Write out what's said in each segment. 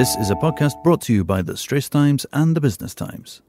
This is a podcast brought to you by the Straits Times and the Business Times.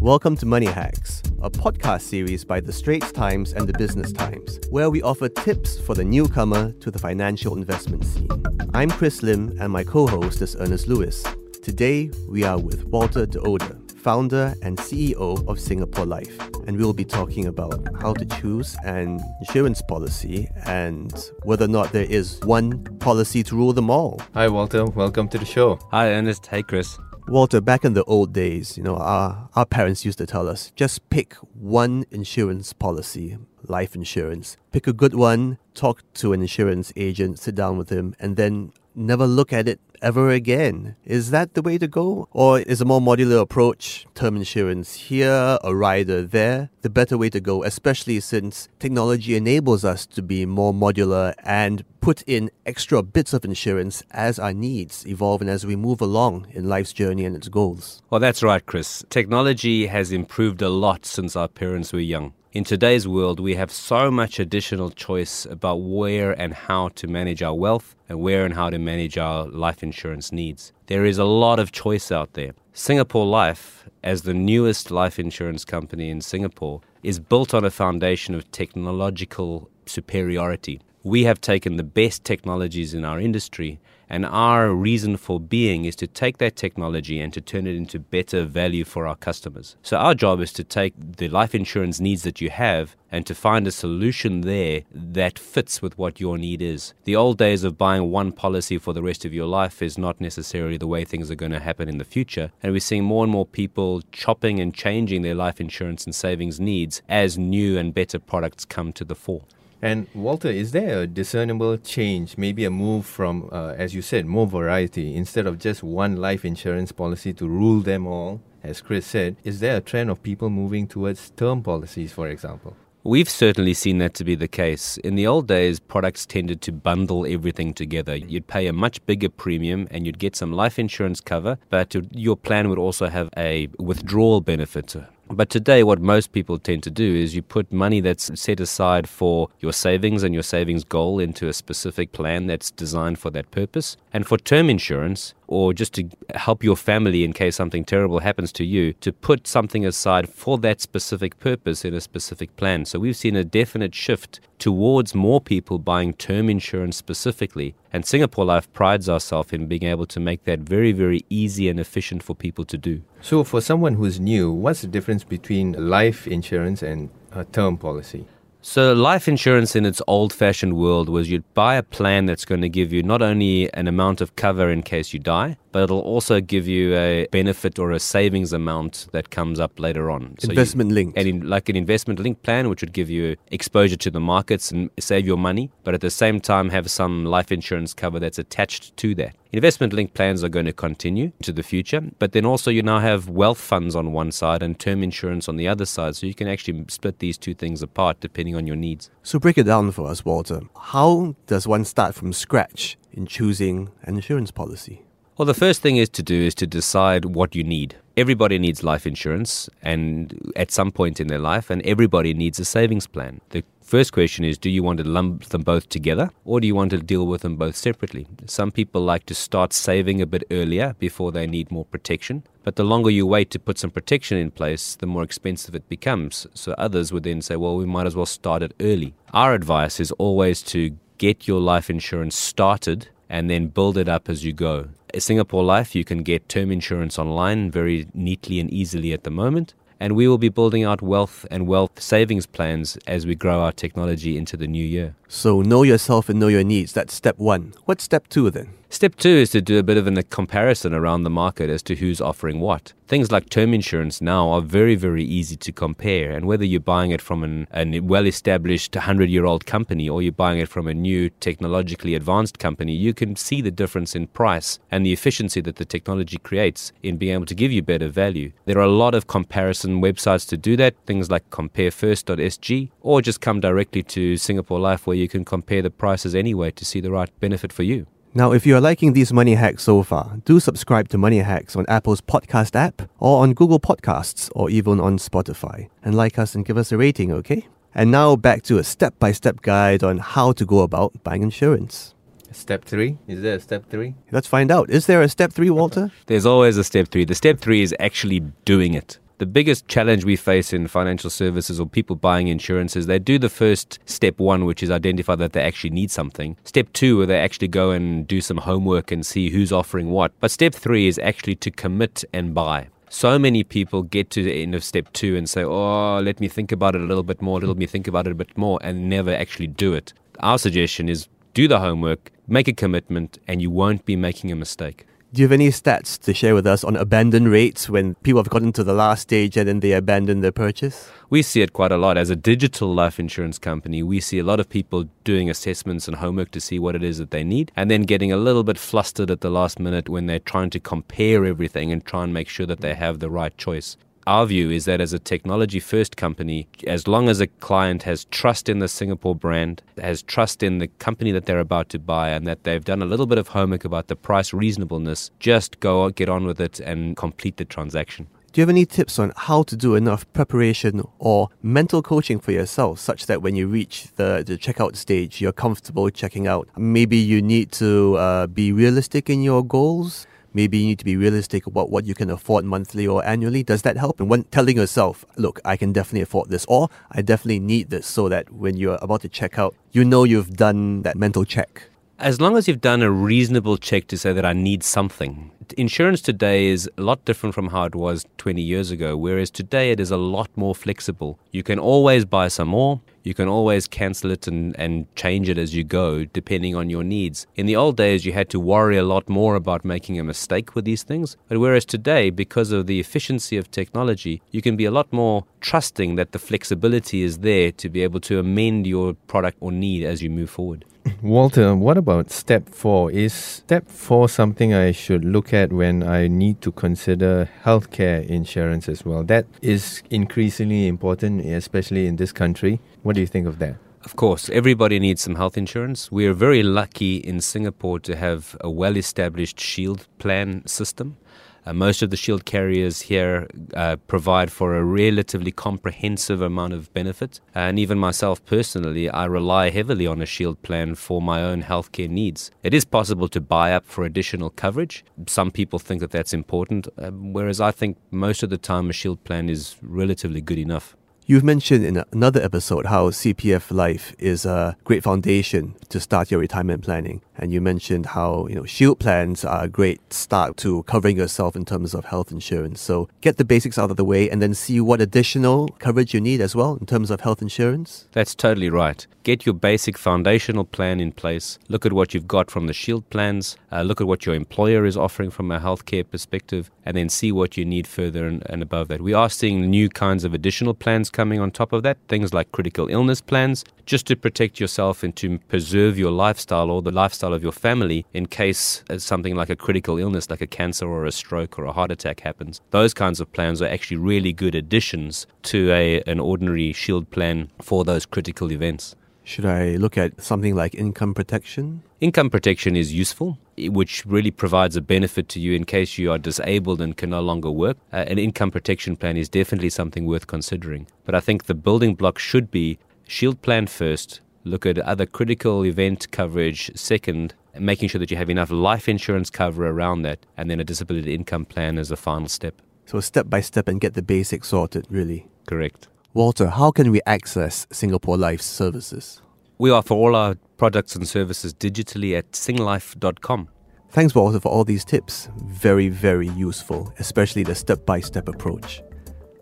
Welcome to Money Hacks, a podcast series by the Straits Times and the Business Times, where we offer tips for the newcomer to the financial investment scene. I'm Chris Lim, and my co host is Ernest Lewis. Today, we are with Walter de Oude, founder and CEO of Singapore Life, and we'll be talking about how to choose an insurance policy and whether or not there is one policy to rule them all. Hi, Walter. Welcome to the show. Hi, Ernest. Hey, Chris. Walter, back in the old days, you know, our, our parents used to tell us just pick one insurance policy, life insurance. Pick a good one, talk to an insurance agent, sit down with him, and then never look at it ever again. Is that the way to go? Or is a more modular approach, term insurance here, a rider there, the better way to go, especially since technology enables us to be more modular and put in extra bits of insurance as our needs evolve and as we move along in life's journey and its goals? Well, that's right, Chris. Technology has improved a lot since our parents were young. In today's world, we have so much additional choice about where and how to manage our wealth and where and how to manage our life insurance needs. There is a lot of choice out there. Singapore Life, as the newest life insurance company in Singapore, is built on a foundation of technological superiority. We have taken the best technologies in our industry and our reason for being is to take that technology and to turn it into better value for our customers. So, our job is to take the life insurance needs that you have and to find a solution there that fits with what your need is. The old days of buying one policy for the rest of your life is not necessarily the way things are going to happen in the future. And we're seeing more and more people chopping and changing their life insurance and savings needs as new and better products come to the fore. And Walter, is there a discernible change, maybe a move from, uh, as you said, more variety instead of just one life insurance policy to rule them all? As Chris said, is there a trend of people moving towards term policies, for example? We've certainly seen that to be the case. In the old days, products tended to bundle everything together. You'd pay a much bigger premium and you'd get some life insurance cover, but your plan would also have a withdrawal benefit but today, what most people tend to do is you put money that's set aside for your savings and your savings goal into a specific plan that's designed for that purpose. And for term insurance, or just to help your family in case something terrible happens to you, to put something aside for that specific purpose in a specific plan. So we've seen a definite shift towards more people buying term insurance specifically. And Singapore Life prides ourselves in being able to make that very, very easy and efficient for people to do. So, for someone who's new, what's the difference between life insurance and a term policy? So, life insurance in its old fashioned world was you'd buy a plan that's going to give you not only an amount of cover in case you die, but it'll also give you a benefit or a savings amount that comes up later on. So investment linked. And like an investment linked plan, which would give you exposure to the markets and save your money, but at the same time have some life insurance cover that's attached to that. Investment linked plans are going to continue to the future, but then also you now have wealth funds on one side and term insurance on the other side, so you can actually split these two things apart depending on your needs. So break it down for us, Walter. How does one start from scratch in choosing an insurance policy? Well, the first thing is to do is to decide what you need. Everybody needs life insurance and at some point in their life and everybody needs a savings plan. The first question is do you want to lump them both together or do you want to deal with them both separately? Some people like to start saving a bit earlier before they need more protection, but the longer you wait to put some protection in place, the more expensive it becomes. So others would then say, well, we might as well start it early. Our advice is always to get your life insurance started and then build it up as you go. Singapore Life, you can get term insurance online very neatly and easily at the moment. And we will be building out wealth and wealth savings plans as we grow our technology into the new year. So, know yourself and know your needs. That's step one. What's step two then? Step two is to do a bit of a comparison around the market as to who's offering what. Things like term insurance now are very, very easy to compare. And whether you're buying it from an, a well established 100 year old company or you're buying it from a new technologically advanced company, you can see the difference in price and the efficiency that the technology creates in being able to give you better value. There are a lot of comparison websites to do that, things like comparefirst.sg, or just come directly to Singapore Life where you can compare the prices anyway to see the right benefit for you. Now, if you are liking these money hacks so far, do subscribe to Money Hacks on Apple's podcast app or on Google Podcasts or even on Spotify. And like us and give us a rating, okay? And now back to a step by step guide on how to go about buying insurance. Step three? Is there a step three? Let's find out. Is there a step three, Walter? There's always a step three. The step three is actually doing it. The biggest challenge we face in financial services or people buying insurance is they do the first step one, which is identify that they actually need something. Step two, where they actually go and do some homework and see who's offering what. But step three is actually to commit and buy. So many people get to the end of step two and say, Oh, let me think about it a little bit more, let me think about it a bit more, and never actually do it. Our suggestion is do the homework, make a commitment, and you won't be making a mistake. Do you have any stats to share with us on abandon rates when people have gotten to the last stage and then they abandon their purchase? We see it quite a lot. As a digital life insurance company, we see a lot of people doing assessments and homework to see what it is that they need, and then getting a little bit flustered at the last minute when they're trying to compare everything and try and make sure that they have the right choice our view is that as a technology first company, as long as a client has trust in the Singapore brand, has trust in the company that they're about to buy, and that they've done a little bit of homework about the price reasonableness, just go get on with it and complete the transaction. Do you have any tips on how to do enough preparation or mental coaching for yourself such that when you reach the, the checkout stage, you're comfortable checking out? Maybe you need to uh, be realistic in your goals maybe you need to be realistic about what you can afford monthly or annually. Does that help? And when telling yourself, look, I can definitely afford this, or I definitely need this, so that when you're about to check out, you know you've done that mental check. As long as you've done a reasonable check to say that I need something, insurance today is a lot different from how it was 20 years ago, whereas today it is a lot more flexible. You can always buy some more, you can always cancel it and, and change it as you go, depending on your needs. In the old days, you had to worry a lot more about making a mistake with these things, but whereas today, because of the efficiency of technology, you can be a lot more trusting that the flexibility is there to be able to amend your product or need as you move forward. Walter, what about step four? Is step four something I should look at when I need to consider healthcare insurance as well? That is increasingly important, especially in this country. What do you think of that? Of course, everybody needs some health insurance. We are very lucky in Singapore to have a well established shield plan system. Uh, most of the shield carriers here uh, provide for a relatively comprehensive amount of benefit. And even myself personally, I rely heavily on a shield plan for my own healthcare needs. It is possible to buy up for additional coverage. Some people think that that's important, uh, whereas I think most of the time a shield plan is relatively good enough. You've mentioned in another episode how CPF Life is a great foundation to start your retirement planning. And you mentioned how, you know, shield plans are a great start to covering yourself in terms of health insurance. So get the basics out of the way and then see what additional coverage you need as well in terms of health insurance. That's totally right. Get your basic foundational plan in place. Look at what you've got from the shield plans. Uh, look at what your employer is offering from a healthcare perspective, and then see what you need further and, and above that. We are seeing new kinds of additional plans coming on top of that, things like critical illness plans, just to protect yourself and to preserve your lifestyle or the lifestyle of your family in case uh, something like a critical illness, like a cancer or a stroke or a heart attack happens. Those kinds of plans are actually really good additions to a, an ordinary shield plan for those critical events. Should I look at something like income protection? Income protection is useful, which really provides a benefit to you in case you are disabled and can no longer work. Uh, an income protection plan is definitely something worth considering. But I think the building block should be shield plan first, look at other critical event coverage second, making sure that you have enough life insurance cover around that, and then a disability income plan as a final step. So step by step and get the basics sorted, really. Correct. Walter, how can we access Singapore Life's services? We offer all our products and services digitally at singlife.com. Thanks, Walter, for all these tips. Very, very useful, especially the step by step approach.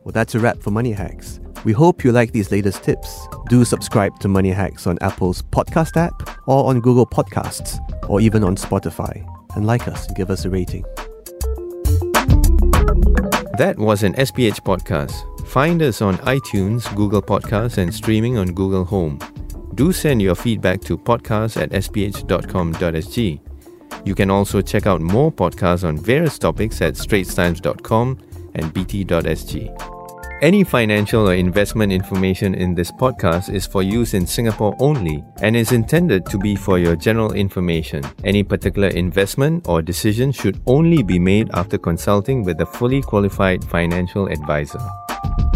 Well, that's a wrap for Money Hacks. We hope you like these latest tips. Do subscribe to Money Hacks on Apple's podcast app or on Google Podcasts or even on Spotify. And like us and give us a rating. That was an SPH podcast. Find us on iTunes, Google Podcasts, and streaming on Google Home. Do send your feedback to podcast at sph.com.sg. You can also check out more podcasts on various topics at straitstimes.com and bt.sg. Any financial or investment information in this podcast is for use in Singapore only and is intended to be for your general information. Any particular investment or decision should only be made after consulting with a fully qualified financial advisor. Thank you.